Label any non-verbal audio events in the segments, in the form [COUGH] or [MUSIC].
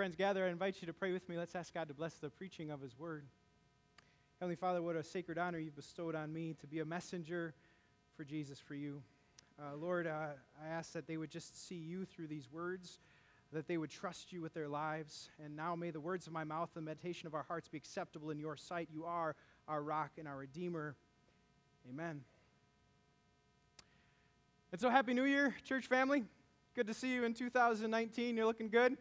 Friends, gather. I invite you to pray with me. Let's ask God to bless the preaching of His word. Heavenly Father, what a sacred honor you've bestowed on me to be a messenger for Jesus, for you. Uh, Lord, uh, I ask that they would just see you through these words, that they would trust you with their lives. And now may the words of my mouth and the meditation of our hearts be acceptable in your sight. You are our rock and our Redeemer. Amen. And so, Happy New Year, church family. Good to see you in 2019. You're looking good.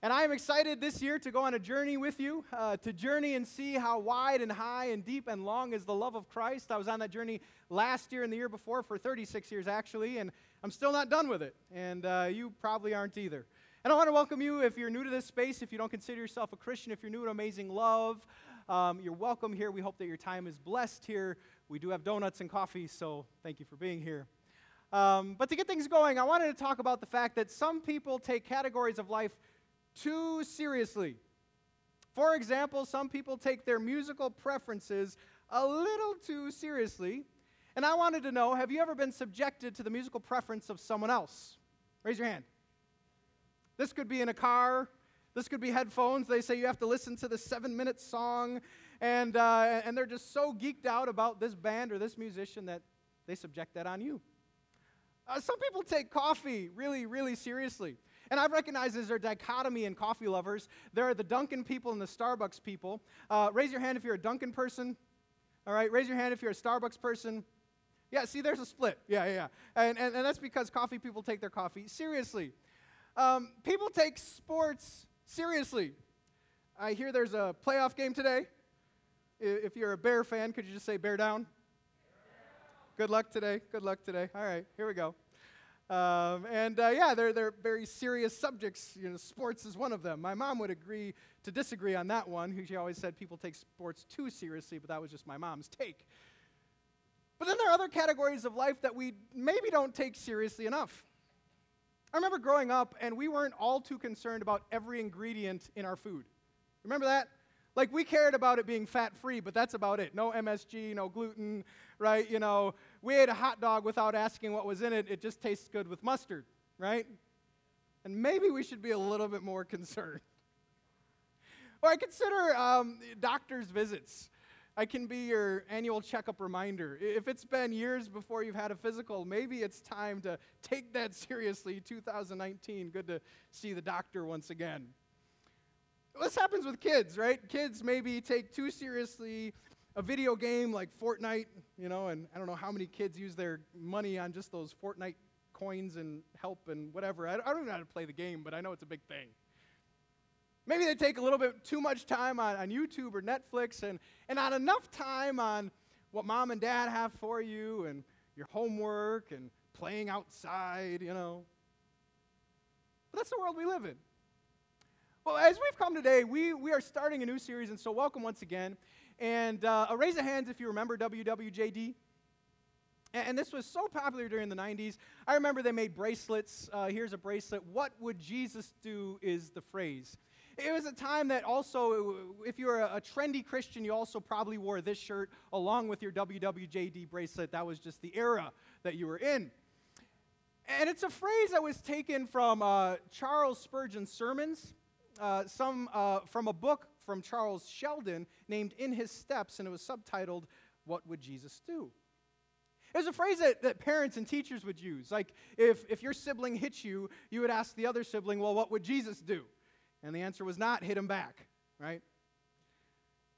And I am excited this year to go on a journey with you, uh, to journey and see how wide and high and deep and long is the love of Christ. I was on that journey last year and the year before for 36 years, actually, and I'm still not done with it. And uh, you probably aren't either. And I want to welcome you if you're new to this space, if you don't consider yourself a Christian, if you're new to Amazing Love, um, you're welcome here. We hope that your time is blessed here. We do have donuts and coffee, so thank you for being here. Um, but to get things going, I wanted to talk about the fact that some people take categories of life too seriously. For example, some people take their musical preferences a little too seriously. And I wanted to know have you ever been subjected to the musical preference of someone else? Raise your hand. This could be in a car. This could be headphones. They say you have to listen to the seven minute song, and, uh, and they're just so geeked out about this band or this musician that they subject that on you. Uh, some people take coffee really, really seriously. And I've recognized there's a dichotomy in coffee lovers. There are the Dunkin' people and the Starbucks people. Uh, raise your hand if you're a Dunkin' person. All right, raise your hand if you're a Starbucks person. Yeah, see, there's a split. Yeah, yeah, yeah. And, and, and that's because coffee people take their coffee seriously. Um, people take sports seriously. I hear there's a playoff game today. If you're a Bear fan, could you just say bear down? Good luck today. Good luck today. All right, here we go. Um, and uh, yeah, they're, they're very serious subjects. You know, sports is one of them. My mom would agree to disagree on that one. She always said people take sports too seriously, but that was just my mom's take. But then there are other categories of life that we maybe don't take seriously enough. I remember growing up, and we weren't all too concerned about every ingredient in our food. Remember that? Like, we cared about it being fat free, but that's about it. No MSG, no gluten, right? You know, we ate a hot dog without asking what was in it. It just tastes good with mustard, right? And maybe we should be a little bit more [LAUGHS] concerned. Or I consider um, doctor's visits. I can be your annual checkup reminder. If it's been years before you've had a physical, maybe it's time to take that [LAUGHS] seriously. 2019, good to see the doctor once again. This happens with kids, right? Kids maybe take too seriously a video game like Fortnite, you know, and I don't know how many kids use their money on just those Fortnite coins and help and whatever. I, don't even know how to play the game, but I know it's a big thing. Maybe they take a little bit too much time on, on YouTube or Netflix and, and not enough time on what mom and dad have for you and your homework and playing outside, you know. But that's the world we live in. Well, as we've come today, we, we are starting a new series, and so welcome once again. And uh, a raise of hands if you remember WWJD. And, and, this was so popular during the 90s. I remember they made bracelets. Uh, here's a bracelet. What would Jesus do is the phrase. It was a time that also, if you were a, trendy Christian, you also probably wore this shirt along with your WWJD bracelet. That was just the era that you were in. And it's a phrase that was taken from uh, Charles Spurgeon's sermons, uh, some uh, from a book from Charles Sheldon named In His Steps, and it was subtitled, What Would Jesus Do? It was a phrase that, that parents and teachers would use. Like, if, if your sibling hit you, you would ask the other sibling, Well, what would Jesus do? And the answer was not hit him back, right?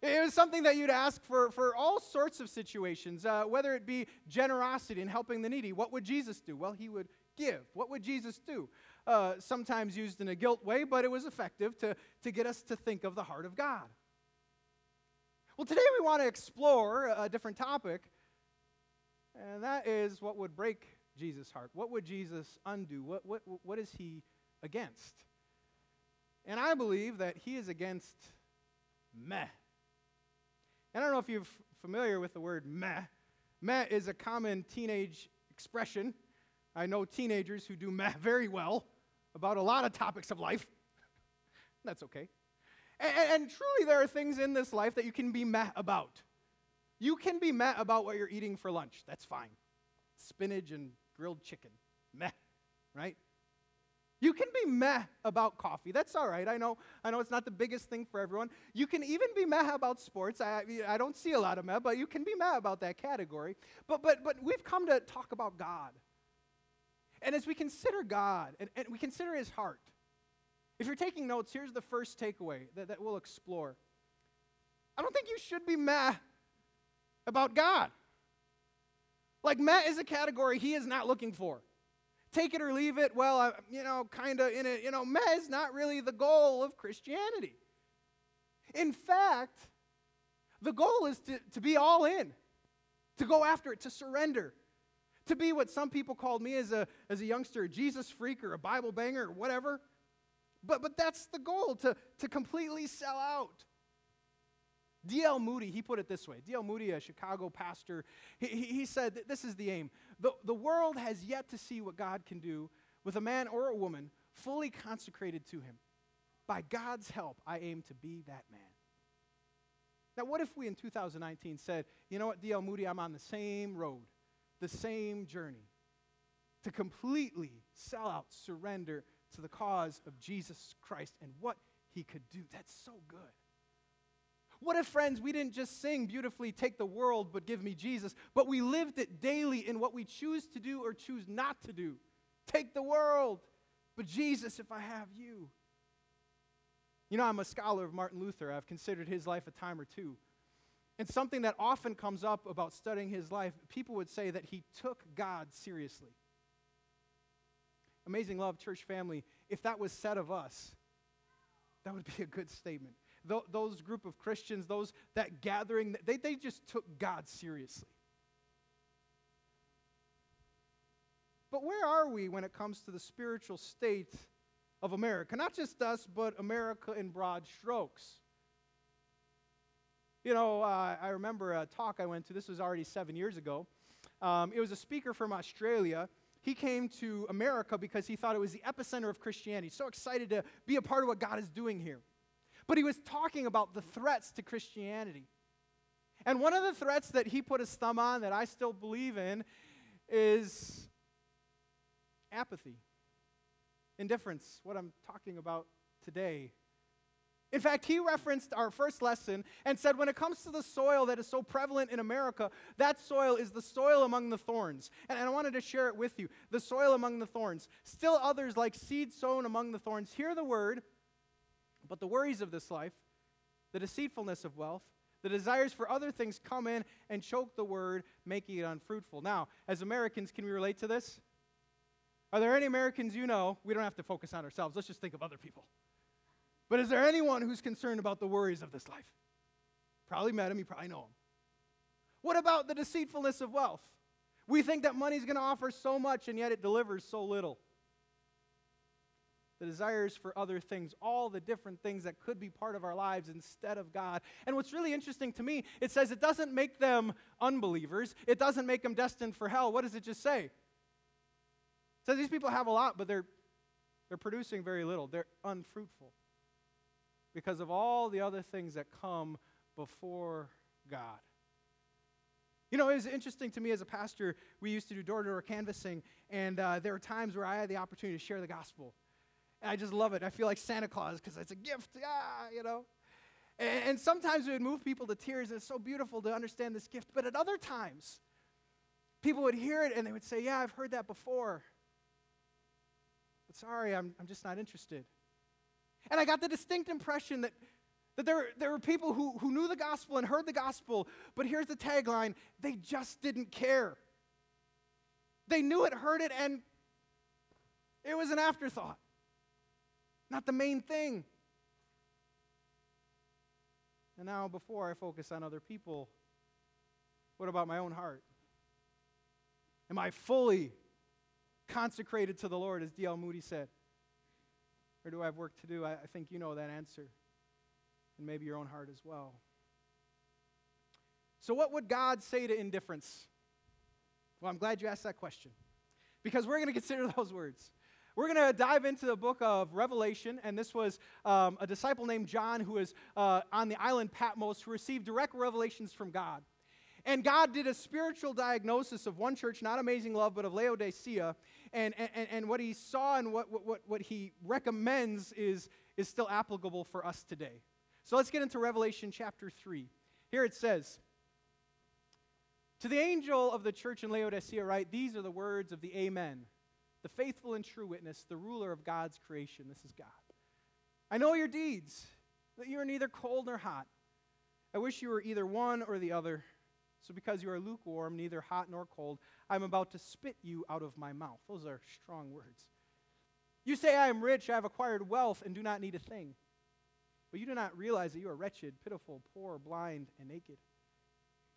It was something that you'd ask for, for all sorts of situations, uh, whether it be generosity and helping the needy. What would Jesus do? Well, he would give. What would Jesus do? Uh, sometimes used in a guilt way, but it was effective to, to get us to think of the heart of God. Well, today we want to explore a different topic, and that is what would break Jesus' heart. What would Jesus undo? What, what, what is he against? And I believe that he is against meh. And I don't know if you're f- familiar with the word meh. Meh is a common teenage expression I know teenagers who do [LAUGHS] very well about a lot of topics of life. [LAUGHS] That's okay. And, and, truly, there are things in this life that you can be mad about. You can be mad about what you're eating for lunch. That's fine. Spinach and grilled chicken. Meh, right? You can be meh about coffee. That's all right. I know, I know it's not the biggest thing for everyone. You can even be meh about sports. I, I don't see a lot of meh, but you can be meh about that category. But, but, but we've come to talk about God. And as we consider God and, and we consider his heart, if you're taking notes, here's the first takeaway that, that we'll explore. I don't think you should be meh about God. Like, meh is a category he is not looking for take it or leave it, well, I, you know, kind of in it, you know, meh is not really the goal of Christianity. In fact, the goal is to, to be all in, to go after it, to surrender, to be what some people called me as a, as a youngster, a Jesus freak or a Bible banger or whatever. But, but that's the goal, to, to completely sell out. D.L. Moody, he put it this way. D.L. Moody, a Chicago pastor, he, he said this is the aim. The, the world has yet to see what God can do with a man or a woman fully consecrated to him. By God's help, I aim to be that man. Now, what if we in 2019 said, you know what, D.L. Moody, I'm on the same road, the same journey, to completely sell out, surrender to the cause of Jesus Christ and what he could do? That's so good. What if, friends, we didn't just sing beautifully, take the world, but give me Jesus, but we lived it daily in what we choose to do or choose not to do? Take the world, but Jesus, if I have you. You know, I'm a scholar of Martin Luther. I've considered his life a time or two. And something that often comes up about studying his life, people would say that he took God seriously. Amazing Love Church family, if that was said of us, that would be a good statement th- those group of Christians, those that gathering, they, they just took God seriously. But where are we when it comes to the spiritual state of America? Not just us, but America in broad strokes. You know, uh, I remember a talk I went to, this was already seven years ago. Um, it was a speaker from Australia. He came to America because he thought it was the epicenter of Christianity. So excited to be a part of what God is doing here. But he was talking about the threats to Christianity. And one of the threats that he put his thumb on that I still believe in is apathy, indifference, what I'm talking about today. In fact, he referenced our first lesson and said, when it comes to the soil that is so prevalent in America, that soil is the soil among the thorns. And, I wanted to share it with you the soil among the thorns. Still others, like seed sown among the thorns, hear the word but the worries of this life, the deceitfulness of wealth, the desires for other things come in and choke the word, making it unfruitful. Now, as Americans, can we relate to this? Are there any Americans you know? We don't have to focus on ourselves. Let's just think of other people. But is there anyone who's concerned about the worries of this life? Probably met him, you probably know him. What about the deceitfulness of wealth? We think that money's going to offer so much, and yet it delivers so little the desires for other things, all the different things that could be part of our lives instead of God. And what's really interesting to me, it says it doesn't make them unbelievers, it doesn't make them destined for hell. What does it just say? It says these people have a lot, but they're, they're producing very little. They're unfruitful because of all the other things that come before God. You know, it was interesting to me as a pastor. We used to do door to door canvassing, and uh, there were times where I had the opportunity to share the gospel. And I just love it. I feel like Santa Claus because it's a gift, yeah, you know. And, and sometimes it would move people to tears. and It's so beautiful to understand this gift. But at other times, people would hear it and they would say, Yeah, I've heard that before. But sorry, I'm, I'm just not interested. And I got the distinct impression that, that there, there were people who, who knew the gospel and heard the gospel, but here's the tagline they just didn't care. They knew it, heard it, and it was an afterthought not the main thing. And now, before I focus on other people, what about my own heart? Am I fully consecrated to the Lord, as D.L. Moody said? Or do I have work to do? I, I think you know that answer. And maybe your own heart as well. So, what would God say to indifference? Well, I'm glad you asked that question because we're going [LAUGHS] to consider those words. We're going to dive into the book of Revelation, and this was um, a disciple named John who was uh, on the island Patmos who received direct revelations from God. And God did a spiritual diagnosis of one church, not amazing love, but of Laodicea. And, and, and what he saw and what, what, what he recommends is, is still applicable for us today. So let's get into Revelation chapter 3. Here it says, To the angel of the church in Laodicea, write, These are the words of the Amen, the faithful and true witness, the ruler of God's creation. This is God. I know your deeds, that you are neither cold nor hot. I wish you were either one or the other. So, because you are lukewarm, neither hot nor cold, I'm about to spit you out of my mouth. Those are strong words. You say, I am rich, I have acquired wealth, and do not need a thing. But you do not realize that you are wretched, pitiful, poor, blind, and naked.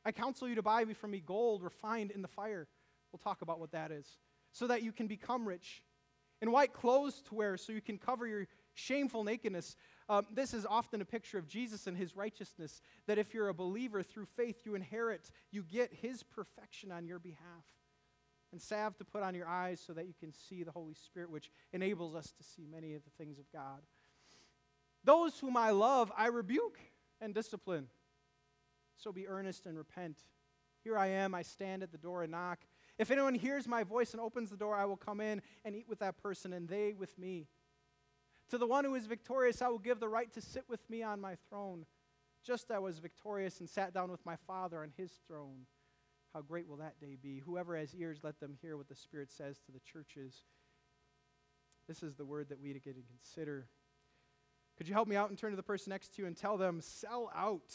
I counsel you to buy from me gold refined in the fire. We'll talk about what that is. So that you can become rich, and white clothes to wear, so you can cover your shameful nakedness. Um, this is often a picture of Jesus and his righteousness, that if you're a believer through faith, you inherit, you get his perfection on your behalf. And salve to put on your eyes so that you can see the Holy Spirit, which enables us to see many of the things of God. Those whom I love, I rebuke and discipline. So be earnest and repent. Here I am, I stand at the door and knock. If anyone hears my voice and opens the door, I will come in and eat with that person, and they with me. To the one who is victorious, I will give the right to sit with me on my throne, just as I was victorious and sat down with my Father on his throne. How great will that day be? Whoever has ears, let them hear what the Spirit says to the churches. This is the word that we to get to consider. Could you help me out and turn to the person next to you and tell them, sell out?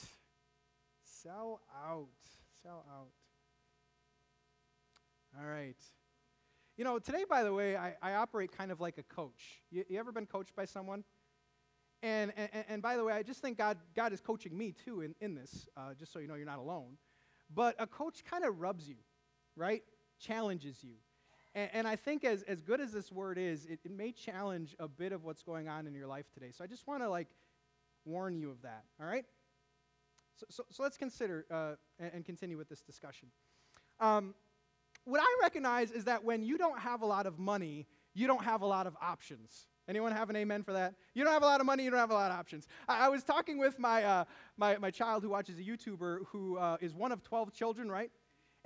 Sell out. Sell out. All right. You know, today, by the way, I, I operate kind of like a coach. You, you ever been coached by someone? And, and, and, by the way, I just think God, God is coaching me too in, in this, uh, just so you know you're not alone. But a coach kind of rubs you, right? Challenges you. And, and, I think as, as good as this word is, it, it may challenge a bit of what's going on in your life today. So I just want to like warn you of that, all right? So, so, so let's consider uh, and, and, continue with this discussion. Um, what I recognize is that when you don't have a lot of money, you don't have a lot of options. Anyone have an amen for that? You don't have a lot of money, you don't have a lot of options. I, I was talking with my, uh, my, my child who watches a YouTuber who uh, is one of 12 children, right?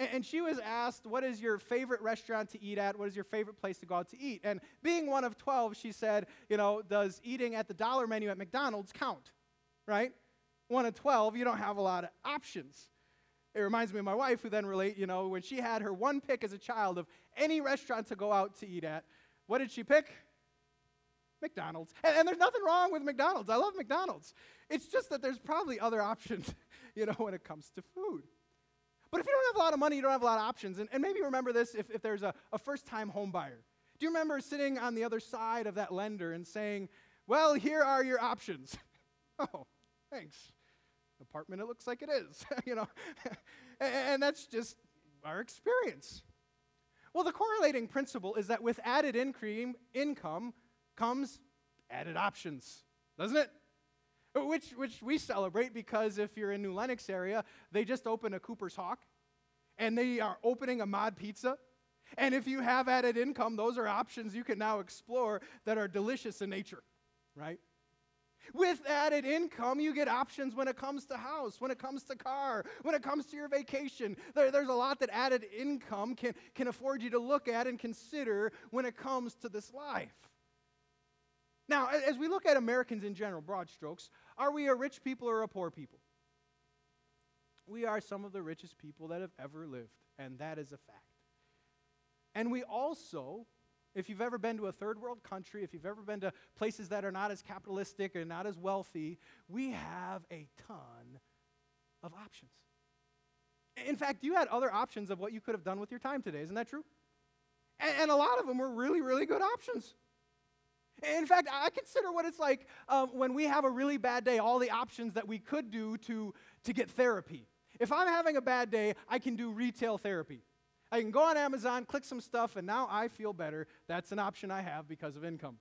And, and she was asked, What is your favorite restaurant to eat at? What is your favorite place to go out to eat? And being one of 12, she said, You know, does eating at the dollar menu at McDonald's count? Right? One of 12, you don't have a lot of options. It reminds me of my wife, who then relate, you know, when she had her one pick as a child of any restaurant to go out to eat at, what did she pick? McDonald's. And, and, there's nothing wrong with McDonald's. I love McDonald's. It's just that there's probably other options, [LAUGHS] you know, when it comes to food. But if you don't have a lot of money, you don't have a lot of options. And, and maybe remember this if, if there's a, a first time home buyer. Do you remember sitting on the other side of that lender and saying, Well, here are your options? [LAUGHS] oh, thanks apartment it looks like it is, [LAUGHS] you know. and, and that's just our experience. Well, the correlating principle is that with added incre- income comes added options, doesn't it? Which, which we celebrate because if you're in New Lenox area, they just opened a Cooper's Hawk and they are opening a Mod Pizza. And if you have added income, those are options you can now explore that are delicious in nature, right? With added income, you get options when it comes to house, when it comes to car, when it comes to your vacation. There, there's a lot that added income can, can afford you to look at and consider when it comes to this life. Now, as we look at Americans in general, broad strokes, are we a rich people or a poor people? We are some of the richest people that have ever lived, and that is a fact. And we also if you've ever been to a third world country, if you've ever been to places that are not as capitalistic and not as wealthy, we have a ton of options. In fact, you had other options of what you could have done with your time today. Isn't that true? And, and a lot of them were really, really good options. In fact, I consider what it's like um, when we have a really bad day, all the options that we could do to, to get therapy. If I'm having a bad day, I can do retail therapy. I can go on Amazon, click some stuff, and now I feel better. That's an option I have because of income.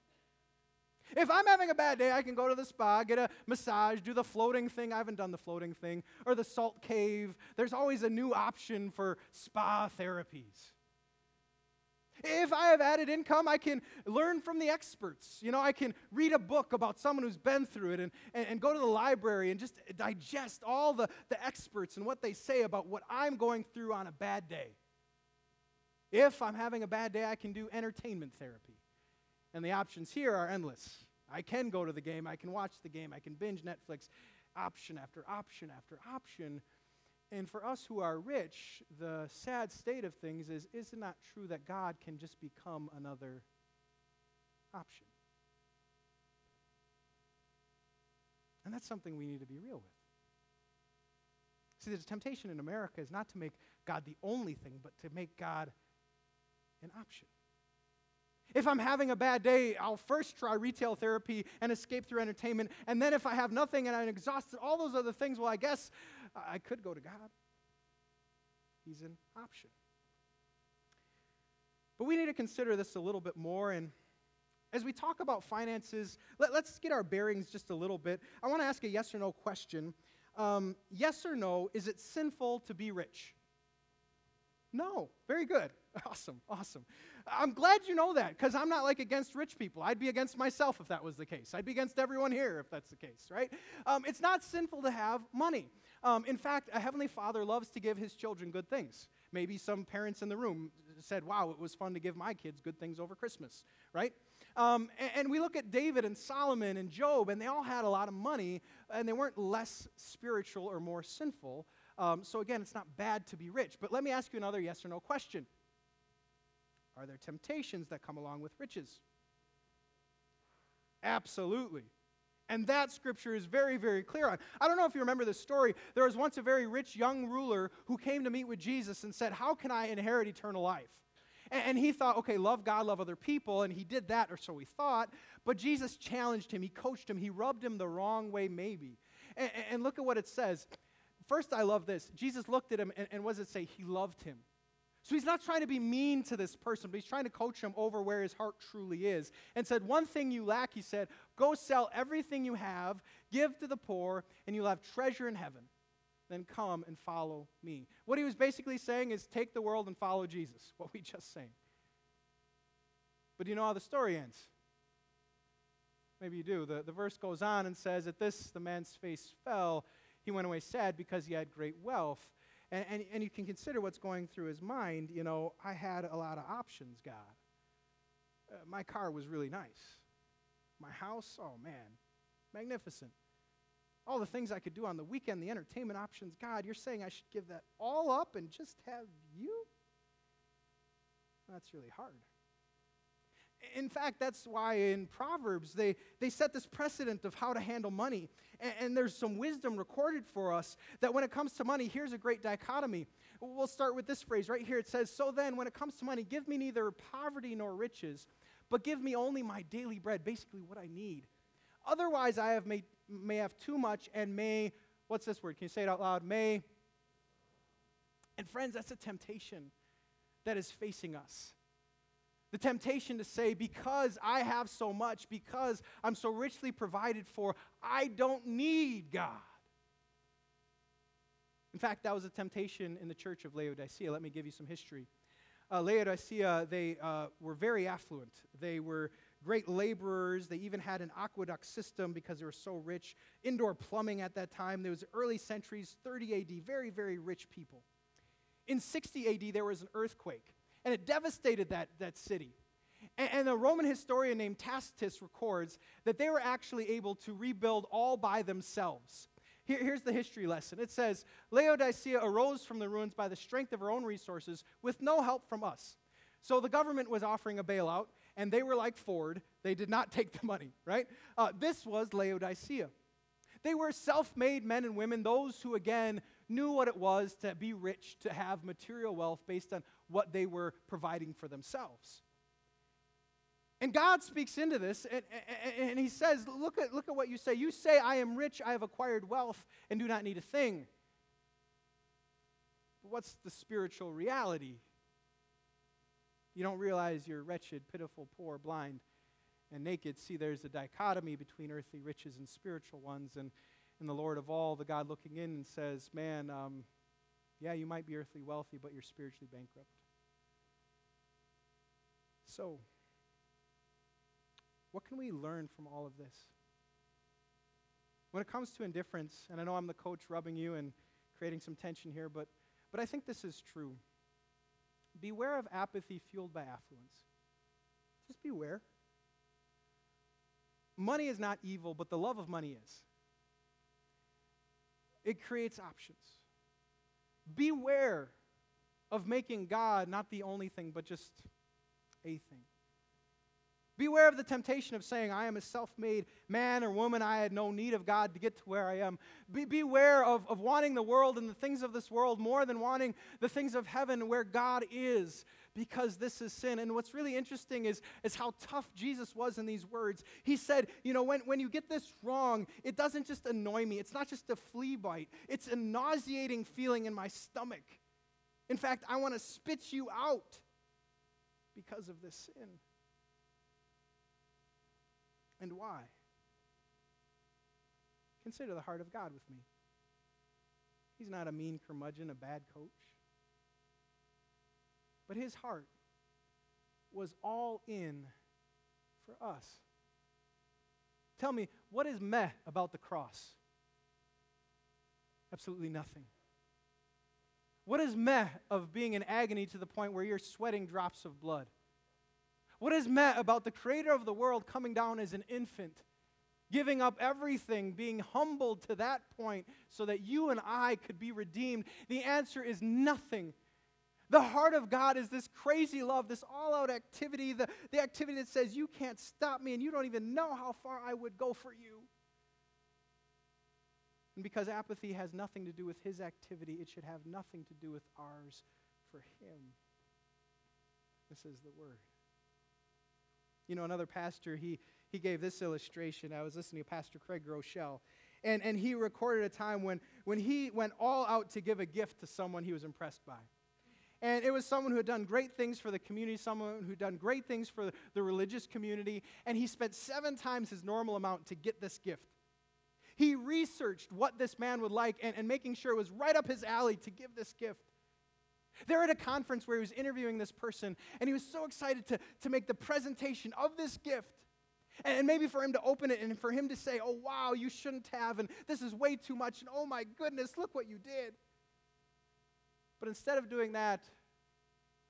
If I'm having a bad day, I can go to the spa, get a massage, do the floating thing. I haven't done the floating thing, or the salt cave. There's always a new option for spa therapies. If I have added income, I can learn from the experts. You know, I can read a book about someone who's been through it and, and, and, go to the library and just digest all the, the experts and what they say about what I'm going through on a bad day. If I'm having a bad day, I can do entertainment therapy. And the options here are endless. I can go to the game, I can watch the game, I can binge Netflix, option after option after option. And for us who are rich, the sad state of things is is it not true that God can just become another option? And that's something we need to be real with. See, the temptation in America is not to make God the only thing, but to make God an option. If I'm having a bad day, I'll first try retail therapy and escape through entertainment. And then if I have nothing and I'm exhausted, all those other things, well, I guess I could go to God. He's an option. But we need to consider this a little bit more. And as we talk about finances, let, us get our bearings just a little bit. I want to ask a yes or no question. Um, yes or no, is it sinful to be rich? No. Very good. [LAUGHS] Awesome. Awesome. I'm glad you know that because I'm not like against rich people. I'd be against myself if that was the case. I'd be against everyone here if that's the case, right? Um, it's not sinful to have money. Um, in fact, a Heavenly Father loves to give His children good things. Maybe some parents in the room said, Wow, it was fun to give my kids good things over Christmas, right? Um, and, and, we look at David and Solomon and Job, and they all had a lot of money, and they weren't less spiritual or more sinful. Um, so, again, it's not bad to be rich. But let me ask you another yes or no question Are there temptations that come along with riches? Absolutely. And that scripture is very, very clear on. I don't know if you remember this story. There was once a very rich young ruler who came to meet with Jesus and said, How can I inherit eternal life? And, he thought, okay, love God, love other people. And he did that, or so he thought. But Jesus challenged him, he coached him, he rubbed him the wrong way, maybe. And, and look at what it says. First, I love this. Jesus looked at him, and, and what does it say? He loved him. So he's not trying to be mean to this person, but he's trying to coach him over where his heart truly is. And said, One thing you lack, he said, go sell everything you have, give to the poor, and you'll have treasure in heaven. Then come and follow me. What he was basically saying is take the world and follow Jesus, [LAUGHS] what we just sang. But do you know how the story ends? Maybe you do. The, the verse goes on and says, At this, the man's face fell. He went away sad because he had great wealth. And, and, and you can consider what's going through his mind. You know, I had a lot of options, God. Uh, my car was really nice. My house, oh man, magnificent. All the things I could do on the weekend, the entertainment options. God, you're saying I should give that all up and just have you? That's really hard. In fact, that's why in Proverbs they, they set this precedent of how to handle money. And, and, there's some wisdom recorded for us that when it comes to money, here's a great dichotomy. We'll start with this phrase right here. It says, So then, when it comes to money, give me neither poverty nor riches, but give me only my daily bread, basically what I need. Otherwise, I have may, may have too much and may, what's this word? Can you say it out loud? May. And friends, that's a temptation that is facing us. The temptation to say, because I have so much, because I'm so richly provided for, I don't need God. In fact, that was a temptation in the church of Laodicea. Let me give you some history. Uh, Laodicea, they uh, were very affluent. They were great laborers. They even had an aqueduct system because they were so rich. Indoor plumbing at that time. There was early centuries, 30 AD, very, very rich people. In 60 AD, there was an earthquake and it devastated that, that city. And, and a Roman historian named Tacitus records that they were actually able to rebuild all by themselves. Here, here's the history lesson it says Laodicea arose from the ruins by the strength of her own resources with no help from us. So the government was offering a bailout, and they were like Ford. They did not [LAUGHS] take the money, right? Uh, this was Laodicea. They were self made men and women, those who, again, knew what it was to be rich, to have material wealth based on what they were providing for themselves. And God speaks into this, and, and, and, He says, look at, look at what you say. You say, I am rich, I have acquired wealth, and do not need a thing. But what's the spiritual reality? You don't realize you're wretched, pitiful, poor, blind, and naked. See, there's a dichotomy between earthly riches and spiritual ones. And, and the Lord of all, the God looking in, and says, Man, um, yeah, you might be earthly wealthy, but you're spiritually bankrupt. So, what can we learn from all of this? When it comes to indifference, and I know I'm the coach rubbing you and creating some tension here, but, but I think this is true. beware of apathy fueled by affluence. Just beware. Money is not evil, but the love of money is. It creates options. Beware of making God not the only thing, but just a thing. Beware of the temptation of saying, I am a self made man or woman. I had no need of God to get to where I am. Be- beware of, of wanting the world and the things of this world more than wanting the things of heaven where God is, because this is sin. And what's really interesting is, is how tough Jesus was in these words. He said, You know, when, when you get this wrong, it doesn't just annoy me, it's not just a flea bite, it's a nauseating feeling in my stomach. In fact, I want to spit you out because of this sin. And why? Consider the heart of God with me. He's not a mean curmudgeon, a bad coach. But his heart was all in for us. Tell me, what is meh about the cross? Absolutely nothing. What is meh of being in agony to the point where you're sweating drops of blood? What is meant about the creator of the world coming down as an infant, giving up everything, being humbled to that point so that you and I could be redeemed? The answer is nothing. The heart of God is this crazy love, this all out activity, the, the activity that says, You can't stop me, and you don't even know how far I would go for you. And because apathy has nothing to do with his activity, it should have nothing to do with ours for him. This is the word. You know, another pastor, he, he gave this illustration. I was listening to Pastor Craig Groeschel, and, and he recorded a time when, when he went all out to give a gift to someone he was impressed by. And it was someone who had done great things for the community, someone who had done great things for the religious community, and he spent seven times his normal amount to get this gift. He researched what this man would like and, and making sure it was right up his alley to give this gift. They're at a conference where he was interviewing this person, and he was so excited to, to make the presentation of this gift. And maybe for him to open it and for him to say, oh, wow, you shouldn't have, and this is way too much, and oh my goodness, look what you did. But instead of doing that,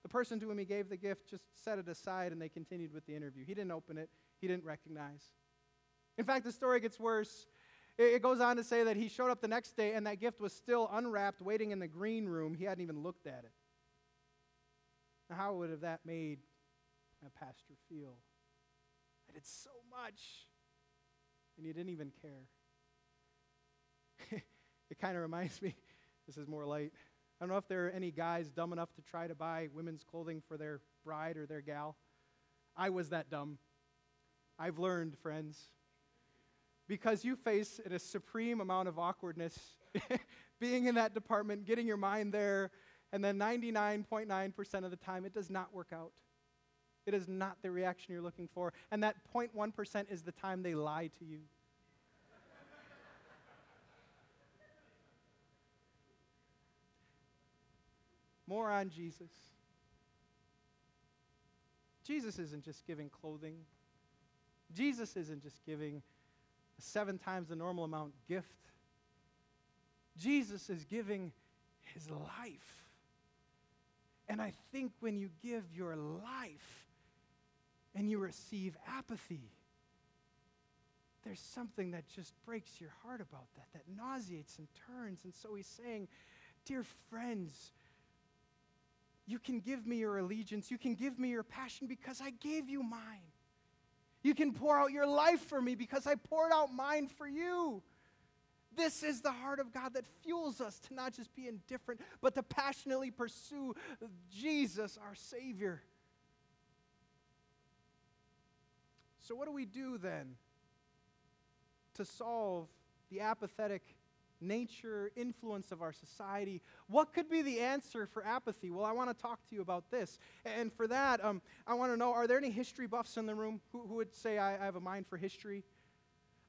the person to whom he gave the gift just set it aside and they continued with the interview. He didn't open it, he didn't recognize. In fact, the story gets worse. It goes on to say that he showed up the next day and that gift was still unwrapped, waiting in the green room. He hadn't even looked at it. Now, how would have that made a pastor feel? I did so much, and you didn't even care. [LAUGHS] it kind of reminds me, this is more light. I don't know if there are any guys dumb enough to try to buy women's clothing for their bride or their gal. I was that dumb. I've learned, friends because you face a supreme amount of awkwardness [LAUGHS] being in that department, getting your mind there, and then 99.9% of the time it does not work out. It is not the reaction you're looking for, and that 0.1% is the time they lie to you. More on Jesus. Jesus isn't just giving clothing. Jesus isn't just giving seven times the normal amount gift. Jesus is giving his life. And I think when you give your life and you receive apathy, there's something that just breaks your heart about that, that nauseates and turns. And so he's saying, Dear friends, you can give me your allegiance, you can give me your passion because I gave you mine. You can pour out your life for me because I poured out mine for you. This is the heart of God that fuels us to not just be indifferent, but to passionately pursue Jesus, our Savior. So, what do we do then to solve the apathetic nature, influence of our society. What could be the answer for apathy? Well, I want to talk to you about this. And for that, um, I want to know are there any history buffs in the room who, who would say, I, I have a mind for history?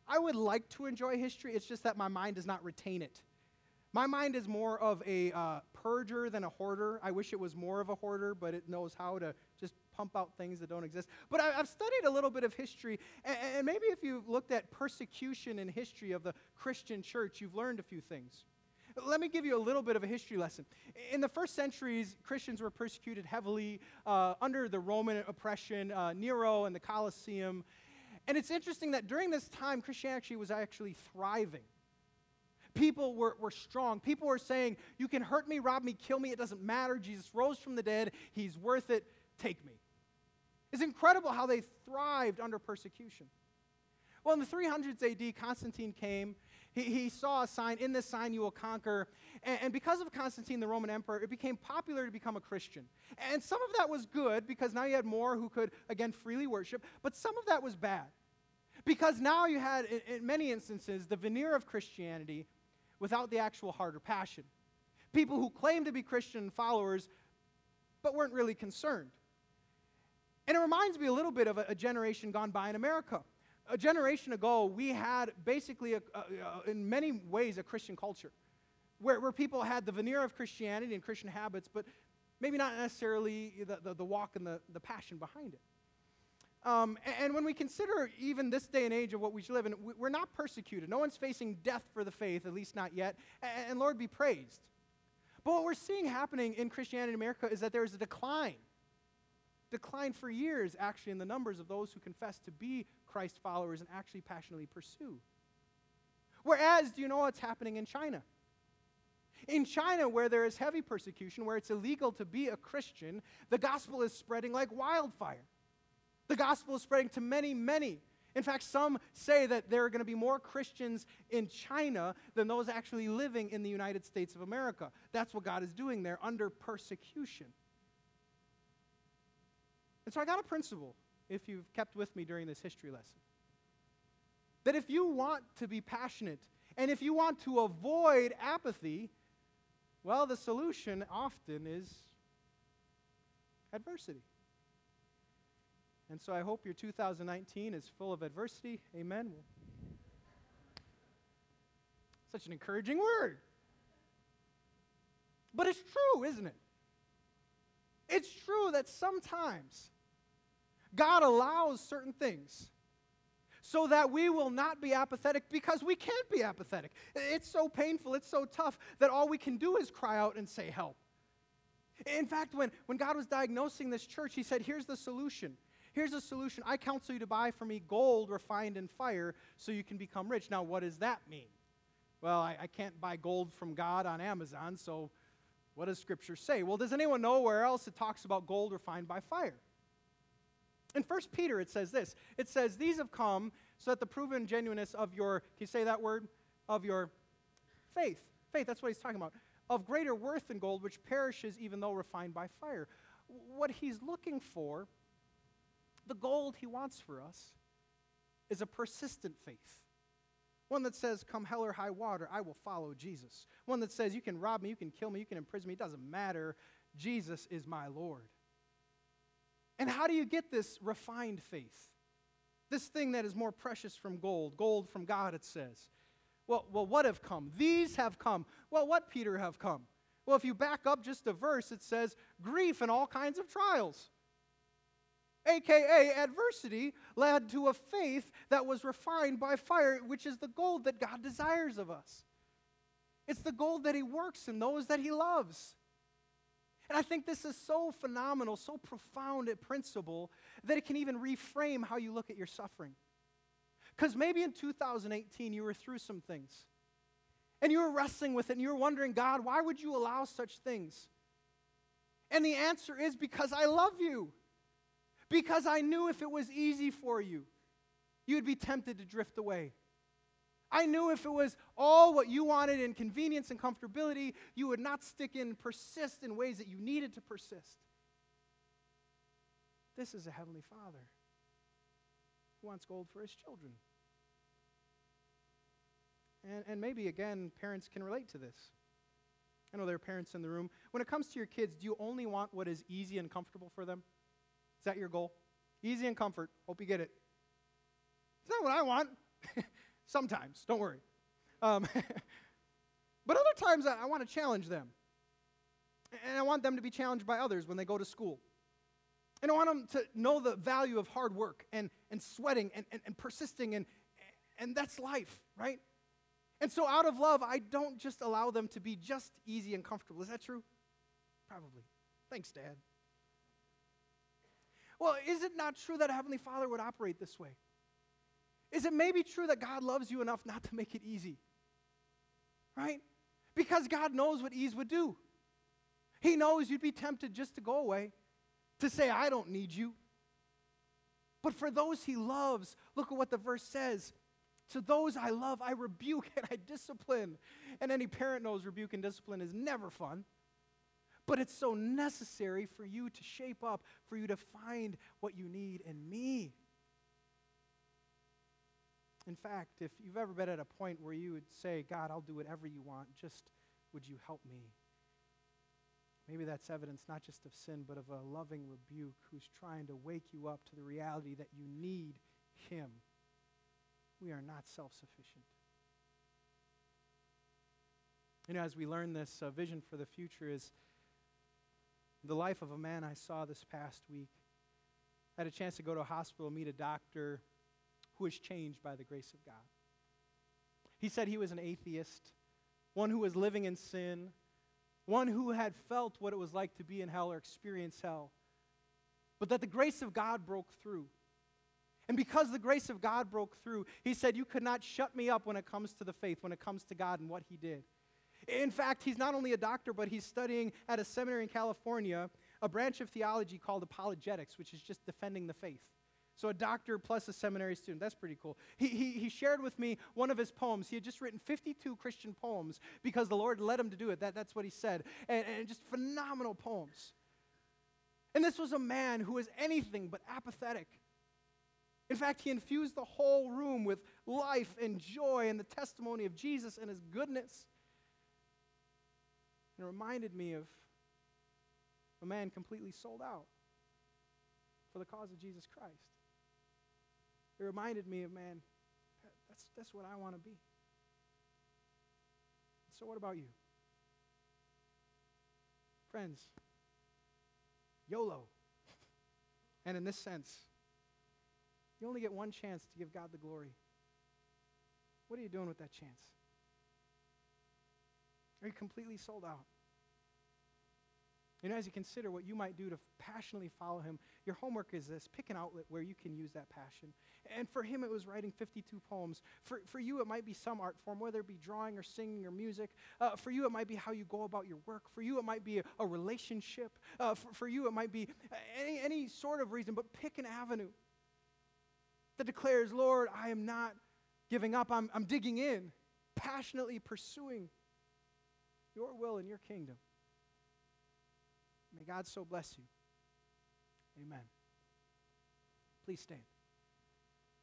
I would like to enjoy history, it's just that my mind does not retain it. My mind is more of a uh, purger than a hoarder. I wish it was more of a hoarder, but it knows how to just pump out things that don't exist. But I, have studied a little bit of history, and, and maybe if you've looked at persecution in history of the Christian church, you've learned a few things. Let me give you a little bit of a history lesson. In the first centuries, Christians were persecuted heavily uh, under the Roman oppression, uh, Nero and the Colosseum. And it's interesting that during this time, Christianity was actually thriving. People were, were strong. People were saying, You can hurt me, rob me, kill me, it doesn't matter. Jesus rose from the dead, He's worth it, take me. It's incredible how they thrived under persecution. Well, in the 300s AD, Constantine came. He, he saw a sign, in this sign you will conquer. And, and because of Constantine, the Roman emperor, it became popular to become a Christian. And some of that was good because now you had more who could, again, freely worship. But some of that was bad because now you had, in, in many instances, the veneer of Christianity without the actual heart or passion. People who claimed to be Christian followers but weren't really concerned. And it reminds me a little bit of a, a generation gone by in America. A generation ago, we had basically, a, a, in many ways, a Christian culture where, where people had the veneer of Christianity and Christian habits, but maybe not necessarily the, the, the walk and the, the passion behind it. Um, and, and when we consider even this day and age of what we live in, we're not persecuted. No one's facing death for the faith, at least not yet. And, and Lord be praised. But what we're seeing happening in Christianity in America is that there's a decline declined for years, actually, in the numbers of those who confess to be Christ followers and actually passionately pursue. Whereas, do you know what's happening in China? In China, where there is heavy persecution, where it's illegal to be a Christian, the gospel is spreading like wildfire. The gospel is spreading to many, many. In fact, some say that there are going to be more Christians in China than those actually living in the United States of America. That's what God is doing there under persecution. And so I got a principle, if you've kept with me during this history lesson, that if you want to be passionate and if you want to avoid apathy, well, the solution often is adversity. And so I hope your 2019 is full of adversity. Amen. Such an encouraging word. But it's true, isn't it? It's true that sometimes God allows certain things so that we will not be apathetic because we can't be apathetic. It's so painful, it's so tough that all we can do is cry out and say, Help. In fact, when, when God was diagnosing this church, He said, Here's the solution. Here's the solution. I counsel you to buy from me gold refined in fire so you can become rich. Now, what does that mean? Well, I, I can't buy gold from God on Amazon, so what does Scripture say? Well, does anyone know where else it talks about gold refined by fire? In 1 Peter, it says this it says, These have come so that the proven genuineness of your, can you say that word? Of your faith. Faith, that's what he's talking about. Of greater worth than gold, which perishes even though refined by fire. What he's looking for, the gold he wants for us, is a persistent faith. One that says, Come hell or high water, I will follow Jesus. One that says, You can rob me, you can kill me, you can imprison me, it doesn't matter. Jesus is my Lord. And how do you get this refined faith? This thing that is more precious from gold, gold from God, it says. Well, well, what have come? These have come. Well, what, Peter, have come? Well, if you back up just a verse, it says grief and all kinds of trials. AKA, adversity led to a faith that was refined by fire, which is the gold that God desires of us. It's the gold that He works in those that He loves. And I think this is so phenomenal, so profound a principle that it can even reframe how you look at your suffering. Because maybe in 2018 you were through some things and you were wrestling with it and you were wondering, God, why would you allow such things? And the answer is because I love you. Because I knew if it was easy for you, you would be tempted to drift away. I knew if it was all what you wanted in convenience and comfortability, you would not stick in and persist in ways that you needed to persist. This is a Heavenly Father who wants gold for his children. And, and maybe, again, parents can relate to this. I know there are parents in the room. When it comes to your kids, do you only want what is easy and comfortable for them? Is that your goal? Easy and comfort. Hope you get it. It's not what I want. [LAUGHS] Sometimes, don't worry. Um, [LAUGHS] but other times, I, I want to challenge them. And I want them to be challenged by others when they go to school. And I want them to know the value of hard work and, and sweating and, and, and persisting, and, and that's life, right? And so, out of love, I don't just allow them to be just easy and comfortable. Is that true? Probably. Thanks, Dad. Well, is it not true that a Heavenly Father would operate this way? Is it maybe true that God loves you enough not to make it easy? Right? Because God knows what ease would do. He knows you'd be tempted just to go away, to say, I don't need you. But for those he loves, look at what the verse says. To those I love, I rebuke and I discipline. And any parent knows rebuke and discipline is never fun. But it's so necessary for you to shape up, for you to find what you need in me. In fact, if you've ever been at a point where you would say, God, I'll do whatever you want, just would you help me? Maybe that's evidence not just of sin, but of a loving rebuke who's trying to wake you up to the reality that you need Him. We are not self sufficient. You know, as we learn this, uh, vision for the future is the life of a man I saw this past week. I had a chance to go to a hospital, meet a doctor who was changed by the grace of God. He said he was an atheist, one who was living in sin, one who had felt what it was like to be in hell or experience hell, but that the grace of God broke through. And because the grace of God broke through, he said, You could not shut me up when it comes to the faith, when it comes to God and what he did. In fact, he's not only a doctor, but he's studying at a seminary in California a branch of theology called apologetics, which is just defending the faith. So, a doctor plus a seminary student. That's pretty cool. He, he, he shared with me one of his poems. He had just written 52 Christian poems because the Lord led him to do it. That, that's what he said. And, and just phenomenal poems. And this was a man who was anything but apathetic. In fact, he infused the whole room with life and joy and the testimony of Jesus and his goodness. And it reminded me of a man completely sold out for the cause of Jesus Christ. It reminded me of, man, that's, that's what I want to be. So, what about you? Friends, YOLO. And in this sense, you only get one chance to give God the glory. What are you doing with that chance? Are you completely sold out? You know, as you consider what you might do to passionately follow him, your homework is this pick an outlet where you can use that passion. And for him, it was writing 52 poems. For, for you, it might be some art form, whether it be drawing or singing or music. Uh, for you, it might be how you go about your work. For you, it might be a, a relationship. Uh, for, for you, it might be any, any sort of reason, but pick an avenue that declares, Lord, I am not giving up, I'm, I'm digging in, passionately pursuing your will and your kingdom. May God so bless you. Amen. Please stand.